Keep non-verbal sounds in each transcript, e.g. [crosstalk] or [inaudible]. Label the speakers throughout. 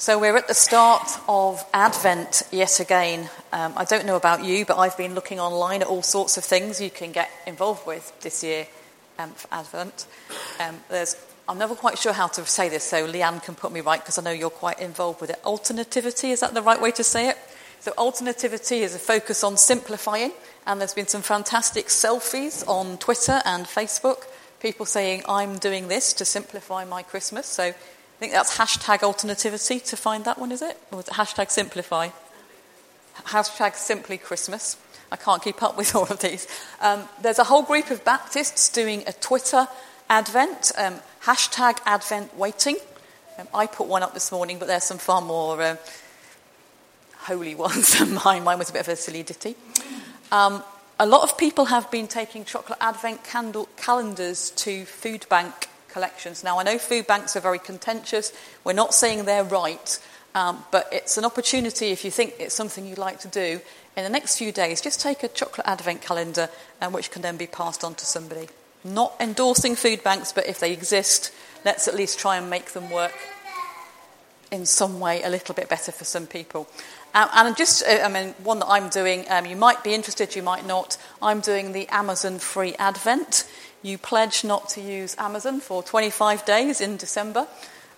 Speaker 1: So we're at the start of Advent yet again. Um, I don't know about you, but I've been looking online at all sorts of things you can get involved with this year um, for Advent. Um, there's, I'm never quite sure how to say this, so Leanne can put me right because I know you're quite involved with it. Alternativity, is that the right way to say it? So, alternativity is a focus on simplifying, and there's been some fantastic selfies on Twitter and Facebook. People saying, I'm doing this to simplify my Christmas. So, I think that's hashtag alternativity to find that one, is it? Or is it hashtag simplify? Hashtag simply Christmas. I can't keep up with [laughs] all of these. Um, there's a whole group of Baptists doing a Twitter Advent, um, hashtag Advent waiting. Um, I put one up this morning, but there's some far more uh, holy [laughs] ones than mine. Mine was a bit of a silly ditty. Um, a lot of people have been taking chocolate Advent candle calendars to food bank collections. Now, I know food banks are very contentious. We're not saying they're right, um, but it's an opportunity if you think it's something you'd like to do. In the next few days, just take a chocolate advent calendar, um, which can then be passed on to somebody. Not endorsing food banks, but if they exist, let's at least try and make them work in some way a little bit better for some people. Um, and just, uh, I mean, one that I'm doing, um, you might be interested, you might not. I'm doing the Amazon free Advent you pledge not to use Amazon for 25 days in December.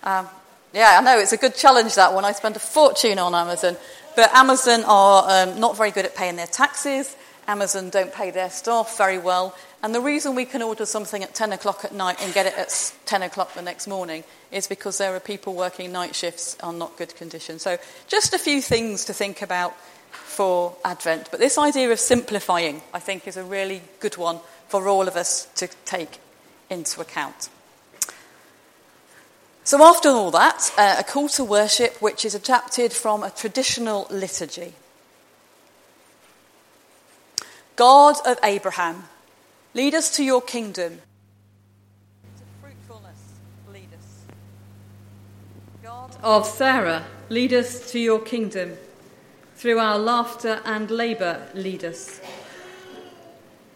Speaker 1: Um, yeah, I know it's a good challenge that one. I spend a fortune on Amazon, but Amazon are um, not very good at paying their taxes. Amazon don't pay their staff very well. And the reason we can order something at 10 o'clock at night and get it at 10 o'clock the next morning is because there are people working night shifts on not good conditions. So, just a few things to think about for Advent. But this idea of simplifying, I think, is a really good one for all of us to take into account. So, after all that, uh, a call to worship which is adapted from a traditional liturgy. God of Abraham, lead us to your kingdom. To fruitfulness, lead us. God of Sarah, lead us to your kingdom. Through our laughter and labour, lead us.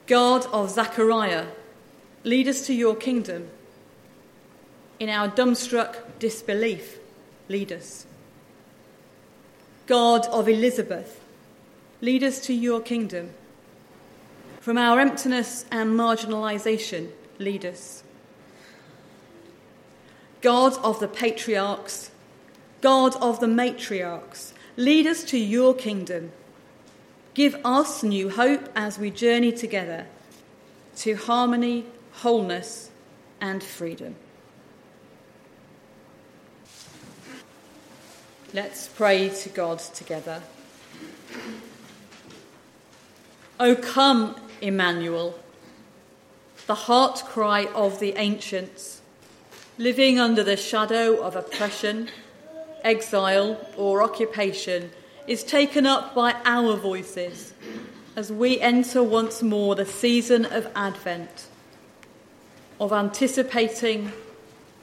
Speaker 1: God of Zechariah, lead us to your kingdom. In our dumbstruck disbelief, lead us. God of Elizabeth, lead us to your kingdom. From our emptiness and marginalisation, lead us. God of the patriarchs, God of the matriarchs, lead us to your kingdom. Give us new hope as we journey together to harmony, wholeness, and freedom. Let's pray to God together. O come, Emmanuel, the heart cry of the ancients, living under the shadow of oppression, exile, or occupation is taken up by our voices as we enter once more the season of Advent, of anticipating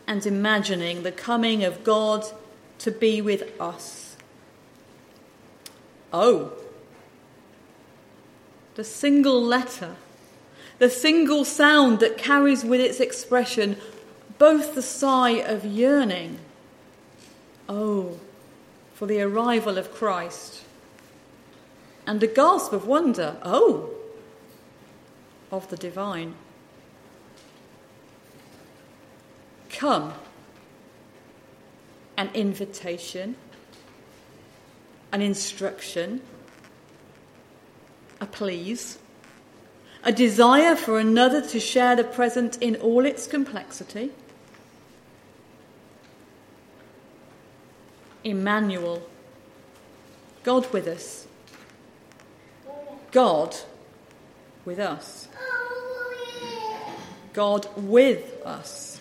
Speaker 1: and imagining the coming of God to be with us. Oh, the single letter, the single sound that carries with its expression both the sigh of yearning. Oh, for the arrival of Christ. And a gasp of wonder, oh, of the divine. Come, an invitation, an instruction, a please, a desire for another to share the present in all its complexity Emmanuel, God with us, God with us, God with us,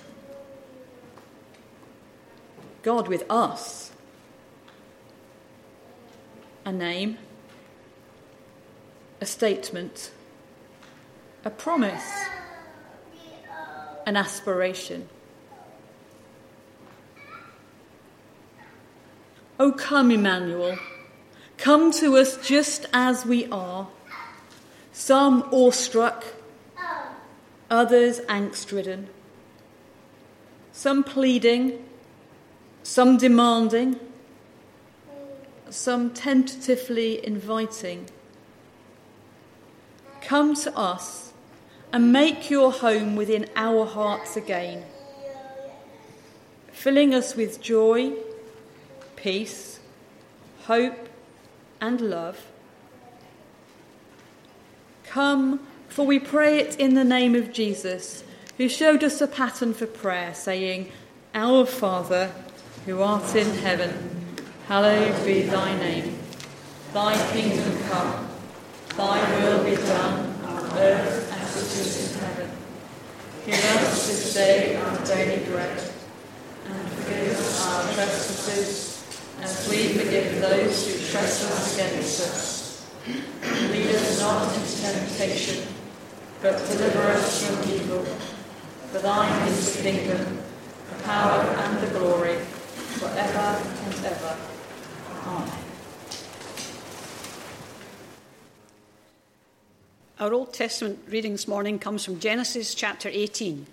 Speaker 1: God with us. A name, a statement, a promise, an aspiration. Oh, come, Emmanuel. Come to us just as we are. Some awestruck, others angst ridden, some pleading, some demanding, some tentatively inviting. Come to us and make your home within our hearts again, filling us with joy, peace, hope, and love. Come, for we pray it in the name of Jesus, who showed us a pattern for prayer, saying, Our Father, who art in heaven, hallowed be thy name. Thy kingdom come, thy will be done on earth as it is in heaven. Give us this day our daily bread, and forgive us our trespasses, as we forgive those who trespass against us. Lead us not into temptation, but deliver us from evil. For thine is the kingdom, the power, and the glory, forever and ever. Amen.
Speaker 2: Our Old Testament reading this morning comes from Genesis chapter 18.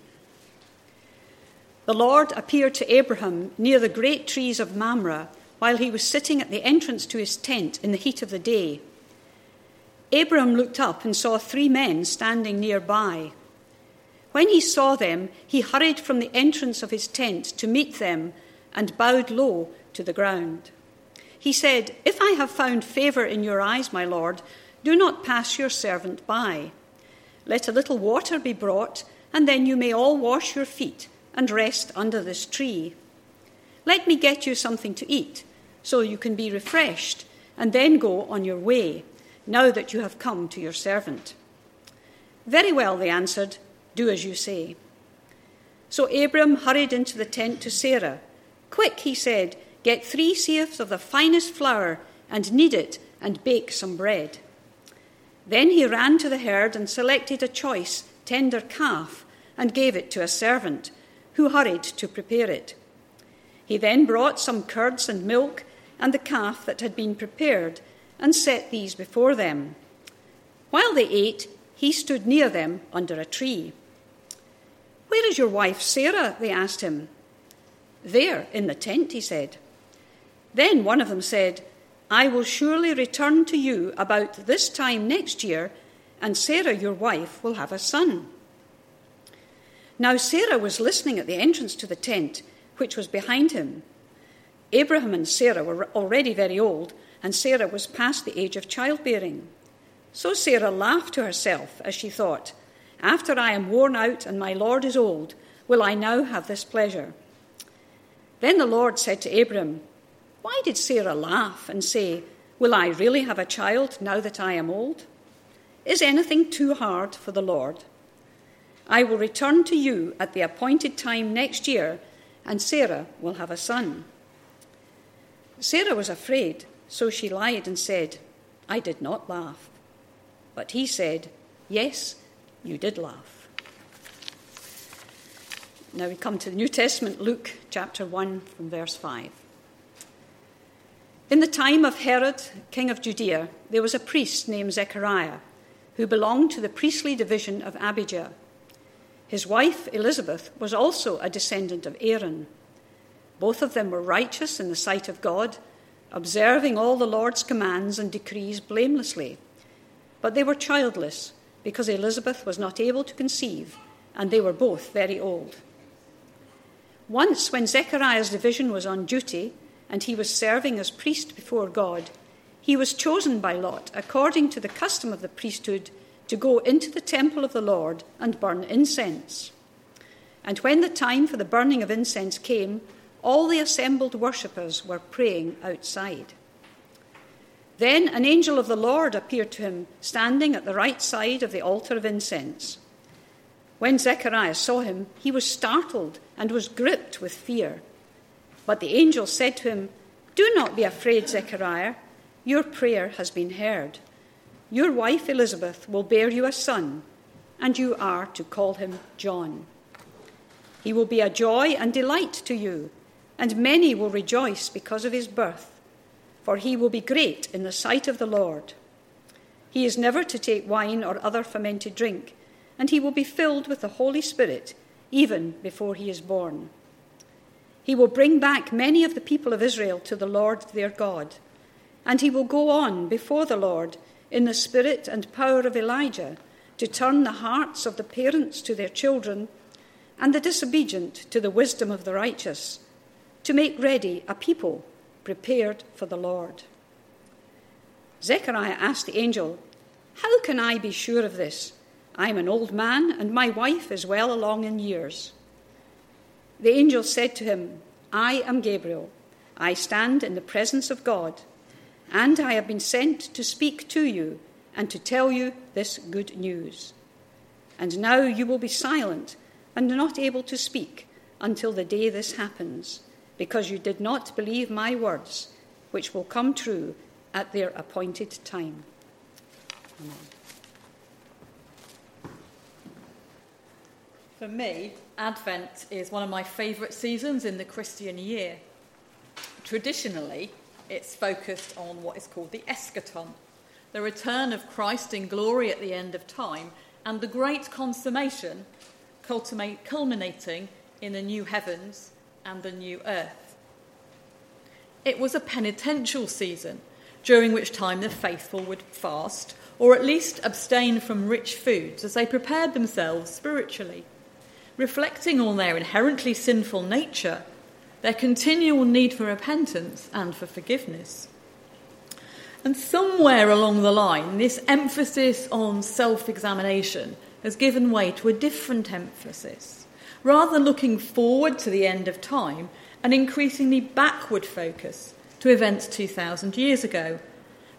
Speaker 2: The Lord appeared to Abraham near the great trees of Mamre while he was sitting at the entrance to his tent in the heat of the day. Abram looked up and saw three men standing nearby. When he saw them, he hurried from the entrance of his tent to meet them and bowed low to the ground. He said, If I have found favour in your eyes, my Lord, do not pass your servant by. Let a little water be brought, and then you may all wash your feet and rest under this tree. Let me get you something to eat so you can be refreshed, and then go on your way, now that you have come to your servant. Very well, they answered, do as you say. So Abram hurried into the tent to Sarah. Quick, he said, get three seahs of the finest flour and knead it and bake some bread. Then he ran to the herd and selected a choice, tender calf and gave it to a servant, who hurried to prepare it. He then brought some curds and milk and the calf that had been prepared, and set these before them. While they ate, he stood near them under a tree. Where is your wife Sarah? they asked him. There, in the tent, he said. Then one of them said, I will surely return to you about this time next year, and Sarah, your wife, will have a son. Now Sarah was listening at the entrance to the tent, which was behind him. Abraham and Sarah were already very old, and Sarah was past the age of childbearing. So Sarah laughed to herself as she thought, After I am worn out and my Lord is old, will I now have this pleasure? Then the Lord said to Abraham, Why did Sarah laugh and say, Will I really have a child now that I am old? Is anything too hard for the Lord? I will return to you at the appointed time next year, and Sarah will have a son. Sarah was afraid, so she lied and said, I did not laugh. But he said, Yes, you did laugh. Now we come to the New Testament, Luke chapter 1, from verse 5. In the time of Herod, king of Judea, there was a priest named Zechariah who belonged to the priestly division of Abijah. His wife, Elizabeth, was also a descendant of Aaron. Both of them were righteous in the sight of God, observing all the Lord's commands and decrees blamelessly. But they were childless because Elizabeth was not able to conceive, and they were both very old. Once, when Zechariah's division was on duty and he was serving as priest before God, he was chosen by Lot, according to the custom of the priesthood, to go into the temple of the Lord and burn incense. And when the time for the burning of incense came, all the assembled worshippers were praying outside. Then an angel of the Lord appeared to him, standing at the right side of the altar of incense. When Zechariah saw him, he was startled and was gripped with fear. But the angel said to him, Do not be afraid, Zechariah. Your prayer has been heard. Your wife Elizabeth will bear you a son, and you are to call him John. He will be a joy and delight to you and many will rejoice because of his birth, for he will be great in the sight of the Lord. He is never to take wine or other fermented drink, and he will be filled with the Holy Spirit even before he is born. He will bring back many of the people of Israel to the Lord their God, And he will go on before the Lord in the spirit and power of Elijah to turn the hearts of the parents to their children and the disobedient to the wisdom of the righteous, to make ready a people prepared for the Lord. Zechariah asked the angel, How can I be sure of this? I am an old man, and my wife is well along in years. The angel said to him, I am Gabriel. I stand in the presence of God, and I have been sent to speak to you and to tell you this good news. And now you will be silent and not able to speak until the day this happens, because you did not believe my words, which will come true at their appointed time. Amen.
Speaker 1: For me, Advent is one of my favourite seasons in the Christian year. Traditionally, it's focused on what is called the eschaton, the return of Christ in glory at the end of time, and the great consummation culminating in the new heavens and the new earth. It was a penitential season, during which time the faithful would fast or at least abstain from rich foods as they prepared themselves spiritually reflecting on their inherently sinful nature, their continual need for repentance and for forgiveness. And somewhere along the line, this emphasis on self examination has given way to a different emphasis. Rather than looking forward to the end of time, an increasingly backward focus to events 2,000 years ago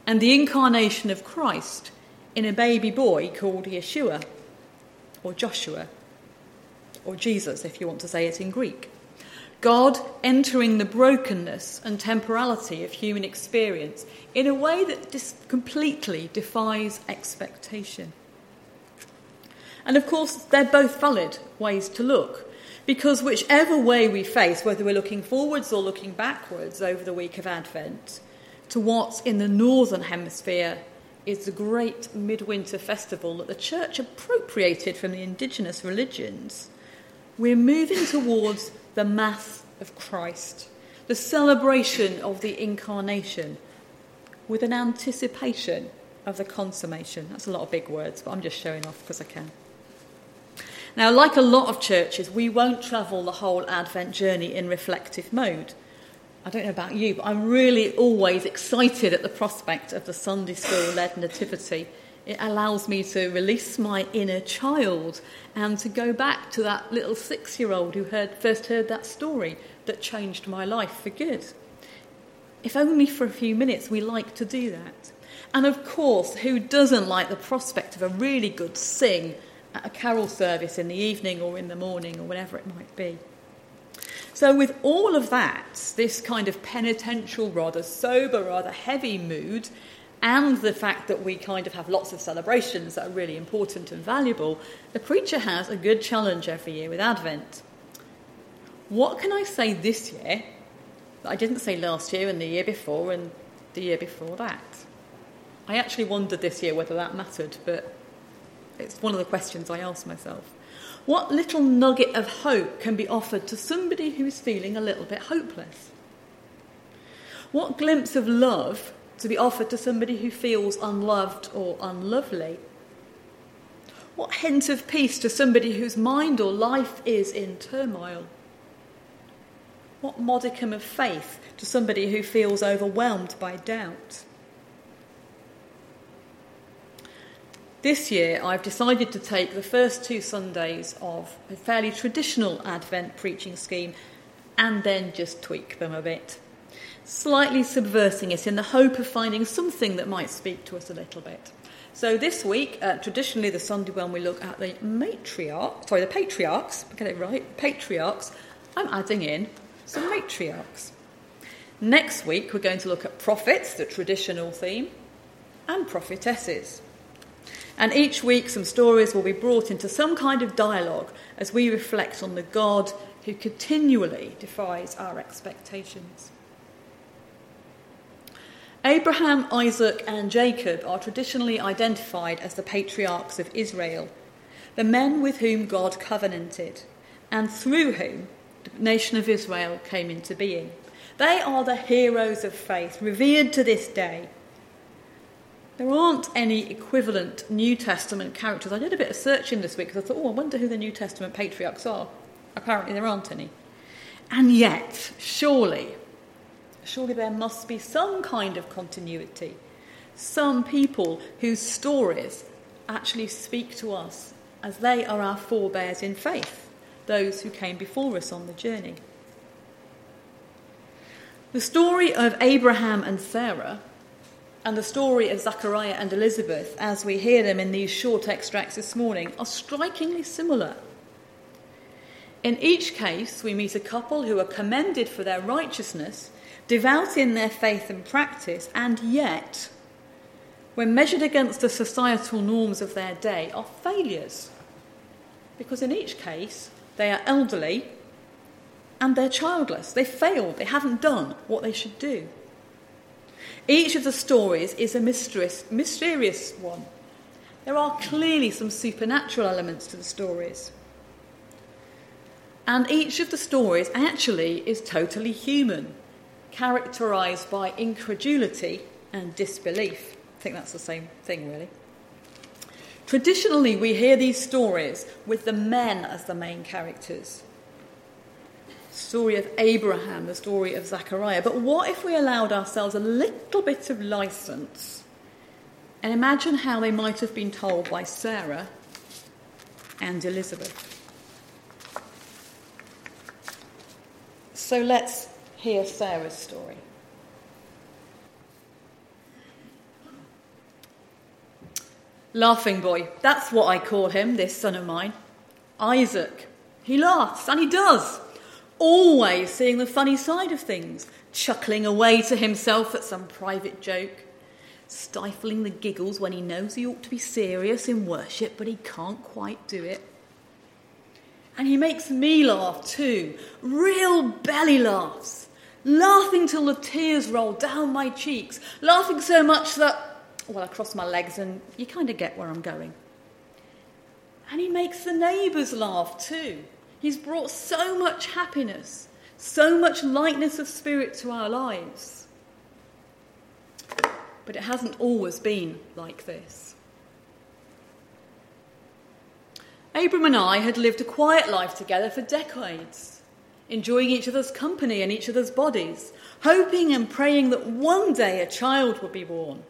Speaker 1: and the incarnation of Christ in a baby boy called Yeshua or Joshua or Jesus, if you want to say it in Greek. God entering the brokenness and temporality of human experience in a way that dis- completely defies expectation. And of course, they're both valid ways to look, because whichever way we face, whether we're looking forwards or looking backwards over the week of Advent, to what's in the northern hemisphere is the great midwinter festival that the church appropriated from the indigenous religions we're moving towards the Mass of Christ, the celebration of the incarnation, with an anticipation of the consummation. That's a lot of big words, but I'm just showing off because I can. Now, like a lot of churches, we won't travel the whole Advent journey in reflective mode. I don't know about you, but I'm really always excited at the prospect of the Sunday school led nativity it allows me to release my inner child and to go back to that little six year old who heard, first heard that story that changed my life for good. If only for a few minutes, we like to do that. And of course, who doesn't like the prospect of a really good sing at a carol service in the evening or in the morning or whenever it might be? So, with all of that, this kind of penitential, rather sober, rather heavy mood, and the fact that we kind of have lots of celebrations that are really important and valuable, the preacher has a good challenge every year with Advent. What can I say this year that I didn't say last year and the year before and the year before that? I actually wondered this year whether that mattered, but it's one of the questions I ask myself. What little nugget of hope can be offered to somebody who is feeling a little bit hopeless? What glimpse of love to be offered to somebody who feels unloved or unlovely? What hint of peace to somebody whose mind or life is in turmoil? What modicum of faith to somebody who feels overwhelmed by doubt? This year, I've decided to take the first two Sundays of a fairly traditional Advent preaching scheme and then just tweak them a bit slightly subversing it in the hope of finding something that might speak to us a little bit. So this week, uh, traditionally the Sunday when we look at the matriarch, sorry, the patriarchs, get it right, patriarchs, I'm adding in some matriarchs. Next week, we're going to look at prophets, the traditional theme, and prophetesses. And each week, some stories will be brought into some kind of dialogue as we reflect on the God who continually defies our expectations. Abraham, Isaac, and Jacob are traditionally identified as the patriarchs of Israel, the men with whom God covenanted, and through whom the nation of Israel came into being. They are the heroes of faith, revered to this day. There aren't any equivalent New Testament characters. I did a bit of searching this week because I thought, oh, I wonder who the New Testament patriarchs are. Apparently, there aren't any. And yet, surely, surely there must be some kind of continuity. Some people whose stories actually speak to us as they are our forebears in faith, those who came before us on the journey. The story of Abraham and Sarah and the story of Zachariah and Elizabeth, as we hear them in these short extracts this morning, are strikingly similar. In each case, we meet a couple who are commended for their righteousness, devout in their faith and practice, and yet, when measured against the societal norms of their day, are failures. Because in each case, they are elderly and they're childless. They failed, they haven't done what they should do. Each of the stories is a mysterious, mysterious one. There are clearly some supernatural elements to the stories. And each of the stories actually is totally human, characterized by incredulity and disbelief. I think that's the same thing, really. Traditionally, we hear these stories with the men as the main characters. Story of Abraham, the story of Zechariah. But what if we allowed ourselves a little bit of license and imagine how they might have been told by Sarah and Elizabeth? So let's hear Sarah's story. Laughing boy, that's what I call him, this son of mine. Isaac. He laughs, and he does. Always seeing the funny side of things, chuckling away to himself at some private joke, stifling the giggles when he knows he ought to be serious in worship, but he can't quite do it. And he makes me laugh too. Real belly laughs. Laughing till the tears roll down my cheeks. Laughing so much that, well, I cross my legs and you kind of get where I'm going. And he makes the neighbours laugh too. He's brought so much happiness, so much lightness of spirit to our lives. But it hasn't always been like this. Abram and I had lived a quiet life together for decades, enjoying each other's company and each other's bodies, hoping and praying that one day a child would be born.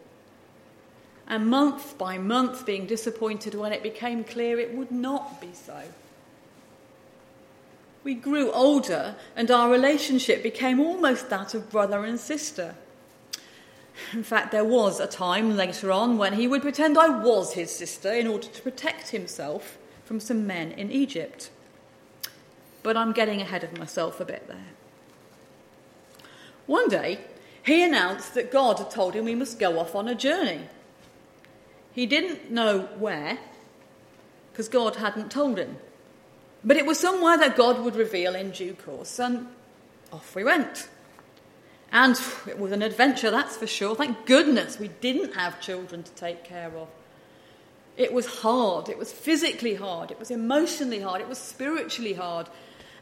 Speaker 1: And month by month being disappointed when it became clear it would not be so. We grew older and our relationship became almost that of brother and sister. In fact, there was a time later on when he would pretend I was his sister in order to protect himself from some men in Egypt. But I'm getting ahead of myself a bit there. One day, he announced that God had told him we must go off on a journey. He didn't know where, because God hadn't told him. But it was somewhere that God would reveal in due course, and off we went. And it was an adventure, that's for sure. Thank goodness we didn't have children to take care of. It was hard. It was physically hard. It was emotionally hard. It was spiritually hard.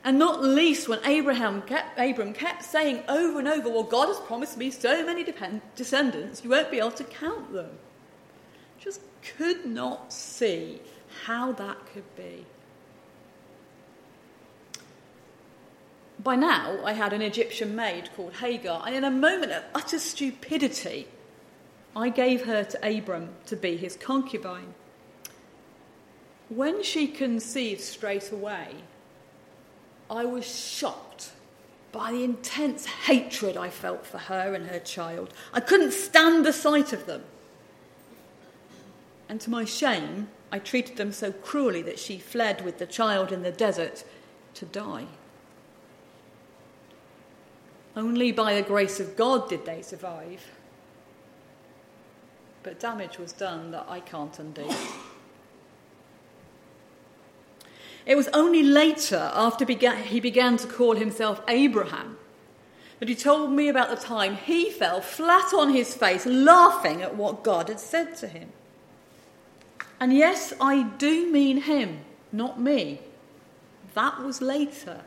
Speaker 1: And not least when Abraham kept, Abram kept saying over and over, Well, God has promised me so many depend- descendants, you won't be able to count them. Just could not see how that could be. By now, I had an Egyptian maid called Hagar, and in a moment of utter stupidity, I gave her to Abram to be his concubine. When she conceived straight away, I was shocked by the intense hatred I felt for her and her child. I couldn't stand the sight of them. And to my shame, I treated them so cruelly that she fled with the child in the desert to die. Only by the grace of God did they survive. But damage was done that I can't undo. It was only later, after he began to call himself Abraham, that he told me about the time he fell flat on his face laughing at what God had said to him. And yes, I do mean him, not me. That was later.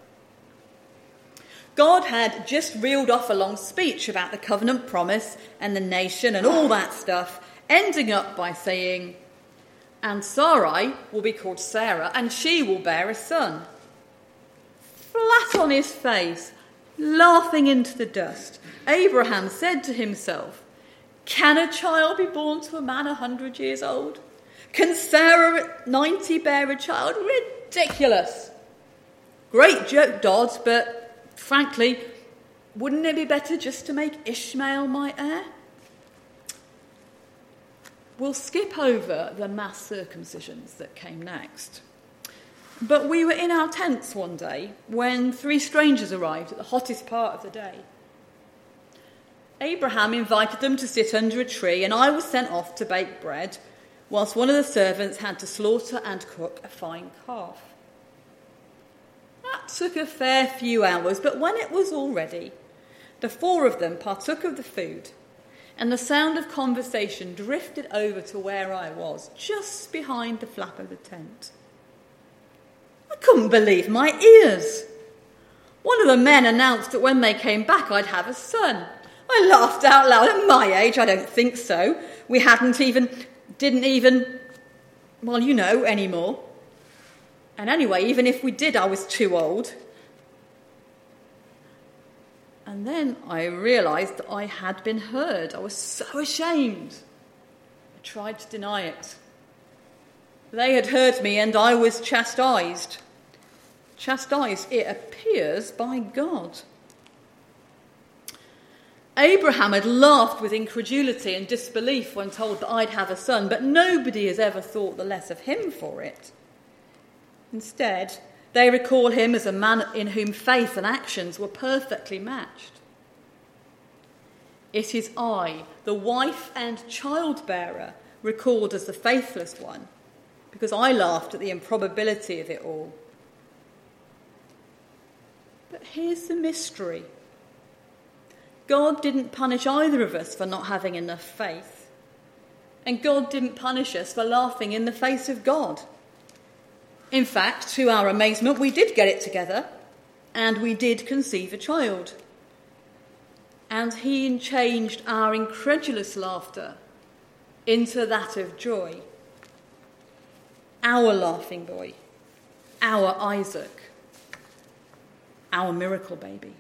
Speaker 1: God had just reeled off a long speech about the covenant promise and the nation and all that stuff, ending up by saying, And Sarai will be called Sarah, and she will bear a son. Flat on his face, laughing into the dust, Abraham said to himself, Can a child be born to a man a hundred years old? Can Sarah at 90 bear a child? Ridiculous. Great joke, Dodds, but frankly, wouldn't it be better just to make Ishmael my heir? We'll skip over the mass circumcisions that came next. But we were in our tents one day when three strangers arrived at the hottest part of the day. Abraham invited them to sit under a tree, and I was sent off to bake bread, whilst one of the servants had to slaughter and cook a fine calf. That took a fair few hours, but when it was all ready, the four of them partook of the food, and the sound of conversation drifted over to where I was, just behind the flap of the tent. I couldn't believe my ears. One of the men announced that when they came back, I'd have a son. I laughed out loud. At my age, I don't think so. We hadn't even, didn't even, well, you know, anymore. And anyway, even if we did, I was too old. And then I realised that I had been heard. I was so ashamed. I tried to deny it. They had heard me, and I was chastised. Chastised, it appears, by God. Abraham had laughed with incredulity and disbelief when told that I'd have a son, but nobody has ever thought the less of him for it. Instead, they recall him as a man in whom faith and actions were perfectly matched. It is I, the wife and childbearer, recalled as the faithless one, because I laughed at the improbability of it all. But here's the mystery God didn't punish either of us for not having enough faith. And God didn't punish us for laughing in the face of God. In fact, to our amazement, we did get it together and we did conceive a child. And he changed our incredulous laughter into that of joy. Our laughing boy, our Isaac, our miracle baby.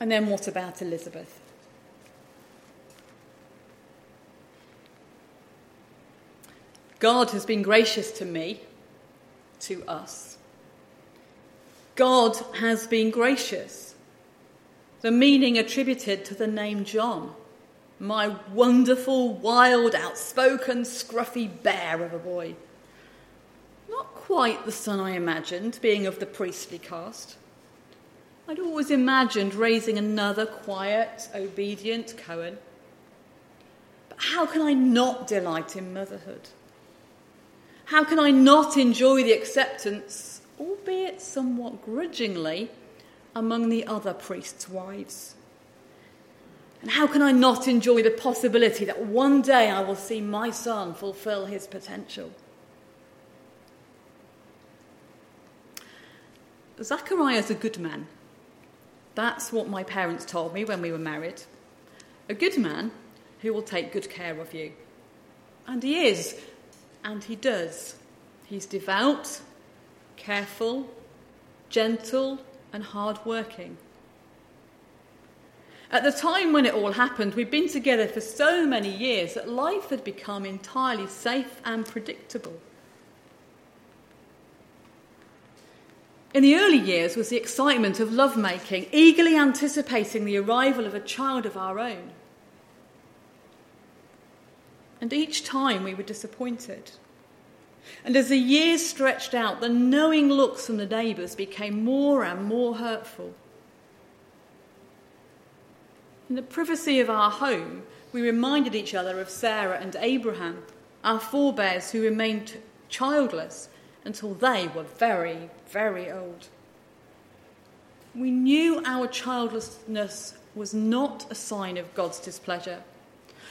Speaker 1: And then what about Elizabeth? God has been gracious to me, to us. God has been gracious. The meaning attributed to the name John, my wonderful, wild, outspoken, scruffy bear of a boy. Not quite the son I imagined, being of the priestly caste. I'd always imagined raising another quiet, obedient Cohen. But how can I not delight in motherhood? How can I not enjoy the acceptance, albeit somewhat grudgingly, among the other priests' wives? And how can I not enjoy the possibility that one day I will see my son fulfill his potential? Zachariah is a good man. That's what my parents told me when we were married. A good man who will take good care of you. And he is, and he does. He's devout, careful, gentle, and hard-working. At the time when it all happened, we'd been together for so many years that life had become entirely safe and predictable. In the early years was the excitement of lovemaking, eagerly anticipating the arrival of a child of our own. And each time we were disappointed. And as the years stretched out, the knowing looks from the neighbours became more and more hurtful. In the privacy of our home, we reminded each other of Sarah and Abraham, our forebears who remained childless until they were very, very old. We knew our childlessness was not a sign of God's displeasure.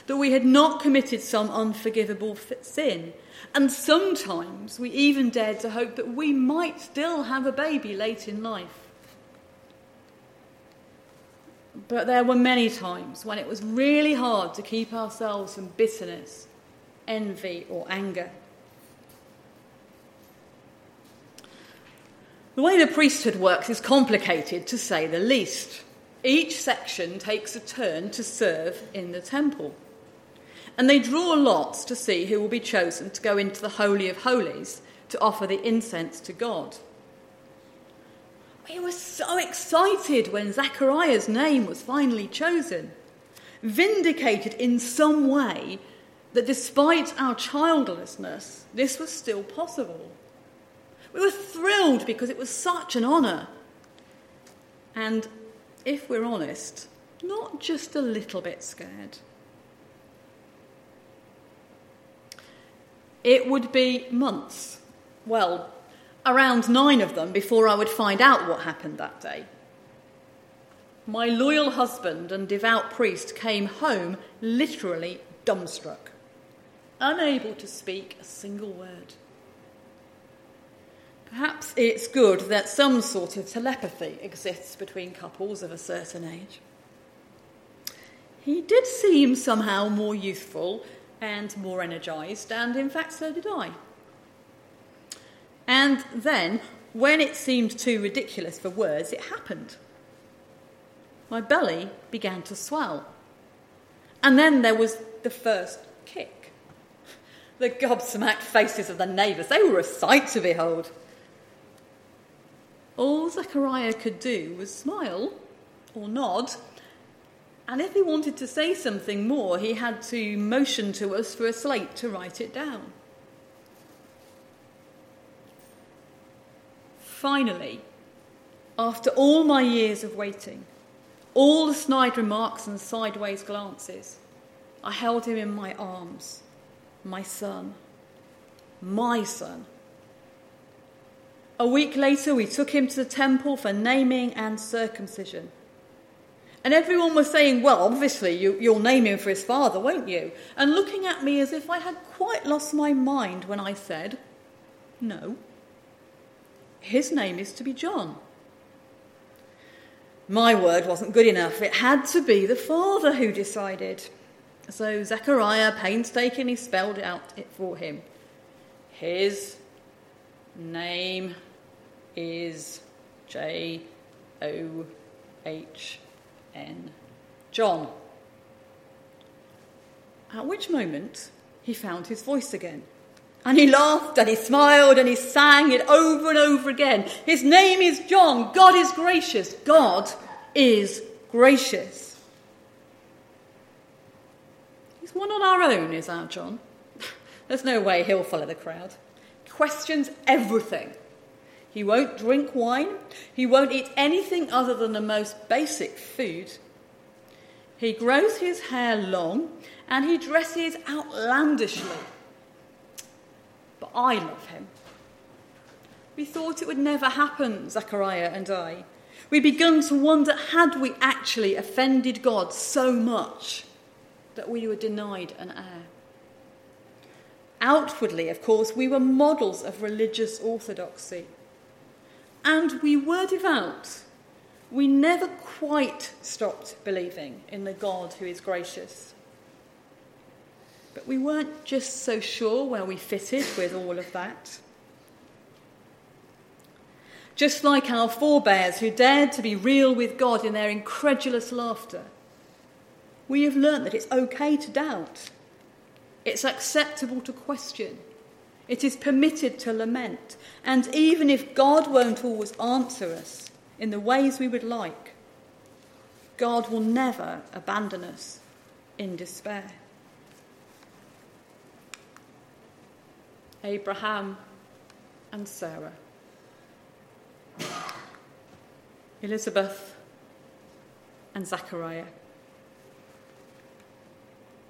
Speaker 1: that we had not committed some unforgivable sin. And sometimes we even dared to hope that we might still have a baby late in life. But there were many times when it was really hard to keep ourselves from bitterness, envy, or anger. The way the priesthood works is complicated, to say the least. Each section takes a turn to serve in the temple. And they draw lots to see who will be chosen to go into the Holy of Holies to offer the incense to God. We were so excited when Zechariah's name was finally chosen, vindicated in some way that despite our childlessness, this was still possible. We were thrilled because it was such an honour. And if we're honest, not just a little bit scared. It would be months, well, around nine of them, before I would find out what happened that day. My loyal husband and devout priest came home literally dumbstruck, unable to speak a single word. Perhaps it's good that some sort of telepathy exists between couples of a certain age. He did seem somehow more youthful and more energised, and in fact, so did I. And then, when it seemed too ridiculous for words, it happened. My belly began to swell. And then there was the first kick. The gobsmacked faces of the neighbours, they were a sight to behold. All Zechariah could do was smile or nod, and if he wanted to say something more, he had to motion to us for a slate to write it down. Finally, after all my years of waiting, all the snide remarks and sideways glances, I held him in my arms. My son. My son. A week later, we took him to the temple for naming and circumcision. And everyone was saying, Well, obviously, you, will name him for his father, won't you? And looking at me as if I had quite lost my mind when I said, No. His name is to be John. My word wasn't good enough. It had to be the father who decided. So Zechariah painstakingly spelled it out it for him. His name is J O H N. John. At which moment he found his voice again. And he laughed and he smiled and he sang it over and over again. His name is John. God is gracious. God is gracious. He's one on our own, is our John. [laughs] There's no way he'll follow the crowd. Questions everything. He won't drink wine. He won't eat anything other than the most basic food. He grows his hair long and he dresses outlandishly. But I love him. We thought it would never happen, Zachariah and I. We begun to wonder had we actually offended God so much that we were denied an heir? Outwardly, of course, we were models of religious orthodoxy. And we were devout. We never quite stopped believing in the God who is gracious. But we weren't just so sure where we fitted with all of that. Just like our forebears who dared to be real with God in their incredulous laughter, we have learnt that it's okay to doubt. It's acceptable to question. It is permitted to lament. And even if God won't always answer us in the ways we would like, God will never abandon us in despair. Abraham and Sarah, Elizabeth and Zachariah.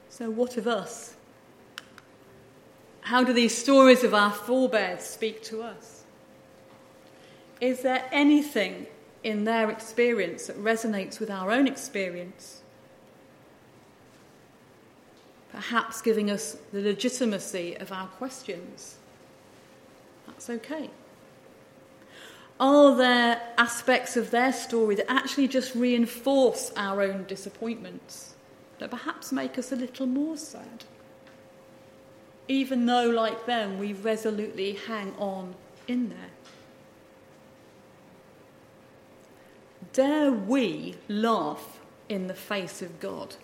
Speaker 1: So, what of us? How do these stories of our forebears speak to us? Is there anything in their experience that resonates with our own experience? perhaps giving us the legitimacy of our questions. That's okay. Are there aspects of their story that actually just reinforce our own disappointments, that perhaps make us a little more sad? Even though, like them, we resolutely hang on in there. Dare we laugh in the face of God,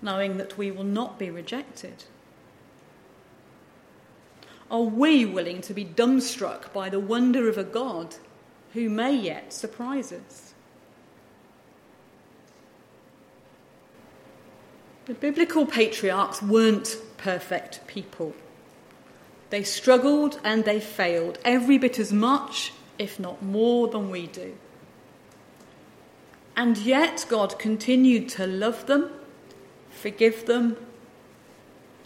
Speaker 1: knowing that we will not be rejected? Are we willing to be dumbstruck by the wonder of a God who may yet surprise us? The biblical patriarchs weren't perfect people. They struggled and they failed every bit as much, if not more, than we do. And yet, God continued to love them, forgive them,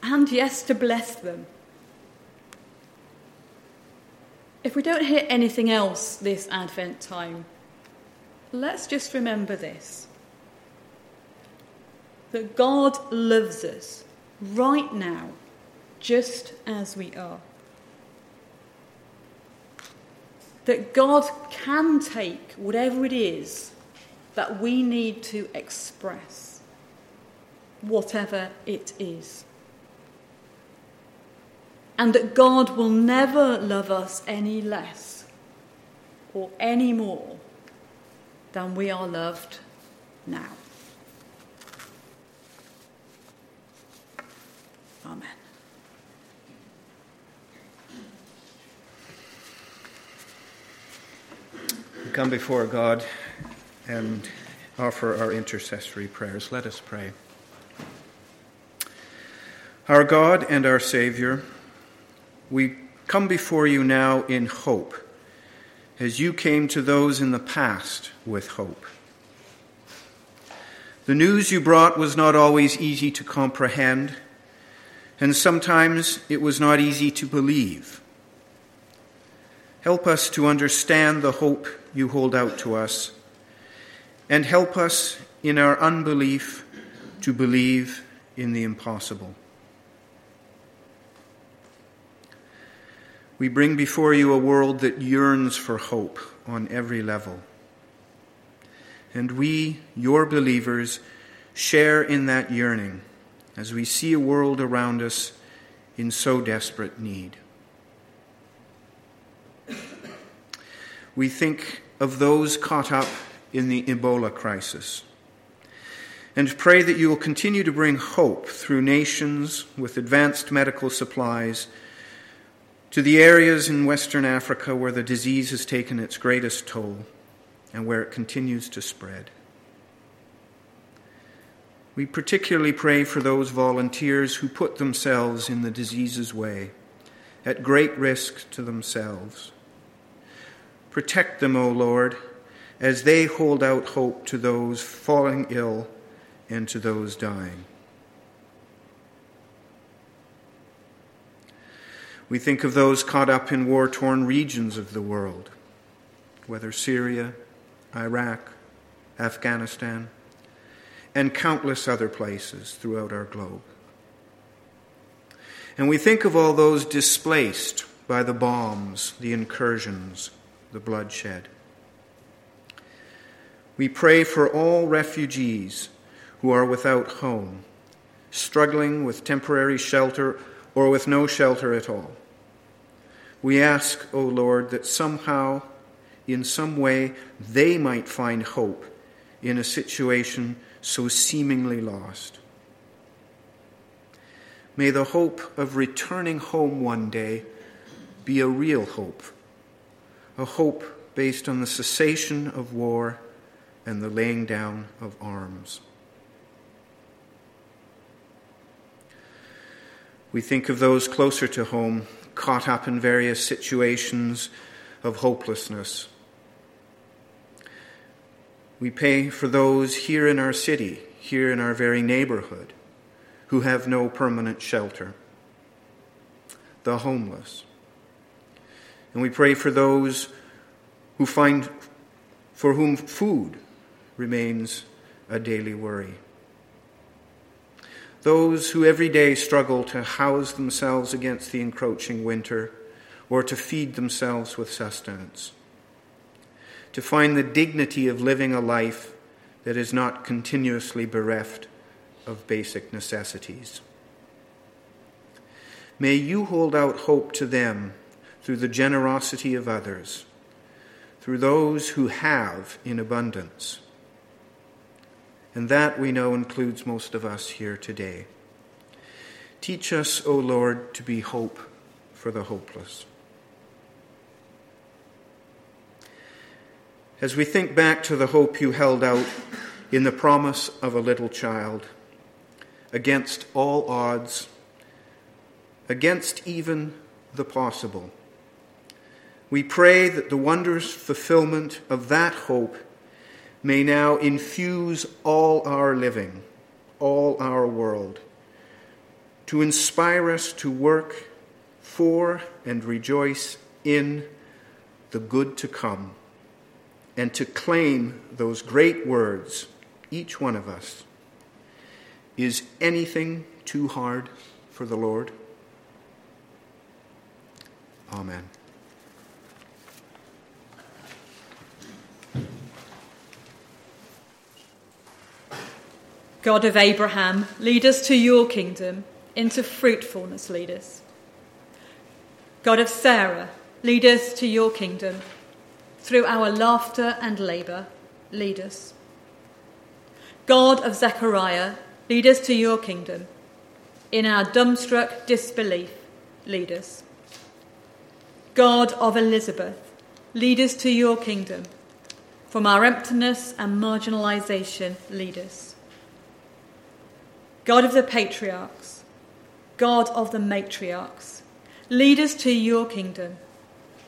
Speaker 1: and yes, to bless them. If we don't hear anything else this Advent time, let's just remember this that God loves us right now, just as we are. That God can take whatever it is that we need to express, whatever it is and that God will never love us any less or any more than we are loved now. Amen.
Speaker 3: We come before God and offer our intercessory prayers. Let us pray. Our God and our Savior, we come before you now in hope, as you came to those in the past with hope. The news you brought was not always easy to comprehend, and sometimes it was not easy to believe. Help us to understand the hope you hold out to us, and help us in our unbelief to believe in the impossible. We bring before you a world that yearns for hope on every level. And we, your believers, share in that yearning as we see a world around us in so desperate need. We think of those caught up in the Ebola crisis and pray that you will continue to bring hope through nations with advanced medical supplies to the areas in Western Africa where the disease has taken its greatest toll and where it continues to spread. We particularly pray for those volunteers who put themselves in the disease's way, at great risk to themselves. Protect them, O Lord, as they hold out hope to those falling ill and to those dying. We think of those caught up in war torn regions of the world, whether Syria, Iraq, Afghanistan, and countless other places throughout our globe. And we think of all those displaced by the bombs, the incursions, the bloodshed. We pray for all refugees who are without home, struggling with temporary shelter or with no shelter at all. We ask, O Lord, that somehow, in some way, they might find hope in a situation so seemingly lost. May the hope of returning home one day be a real hope, a hope based on the cessation of war and the laying down of arms. We think of those closer to home, caught up in various situations of hopelessness. We pay for those here in our city, here in our very neighborhood, who have no permanent shelter, the homeless. And we pray for those who find for whom food remains a daily worry. Those who every day struggle to house themselves against the encroaching winter or to feed themselves with sustenance, to find the dignity of living a life that is not continuously bereft of basic necessities. May you hold out hope to them through the generosity of others, through those who have in abundance. And that we know includes most of us here today. Teach us, O Lord, to be hope for the hopeless. As we think back to the hope you held out in the promise of a little child, against all odds, against even the possible, we pray that the wondrous fulfillment of that hope may now infuse all our living, all our world, to inspire us to work for and rejoice in the good to come and to claim those great words, each one of us. Is anything too hard for the Lord? Amen.
Speaker 1: God of Abraham, lead us to your kingdom, into fruitfulness lead us. God of Sarah, lead us to your kingdom through our laughter and labour, lead us. God of Zechariah, lead us to your kingdom. In our dumbstruck disbelief, lead us. God of Elizabeth, lead us to your kingdom. From our emptiness and marginalisation, lead us. God of the patriarchs, God of the matriarchs, lead us to your kingdom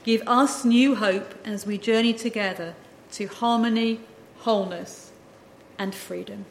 Speaker 1: Give us new hope as we journey together to harmony, wholeness, and freedom.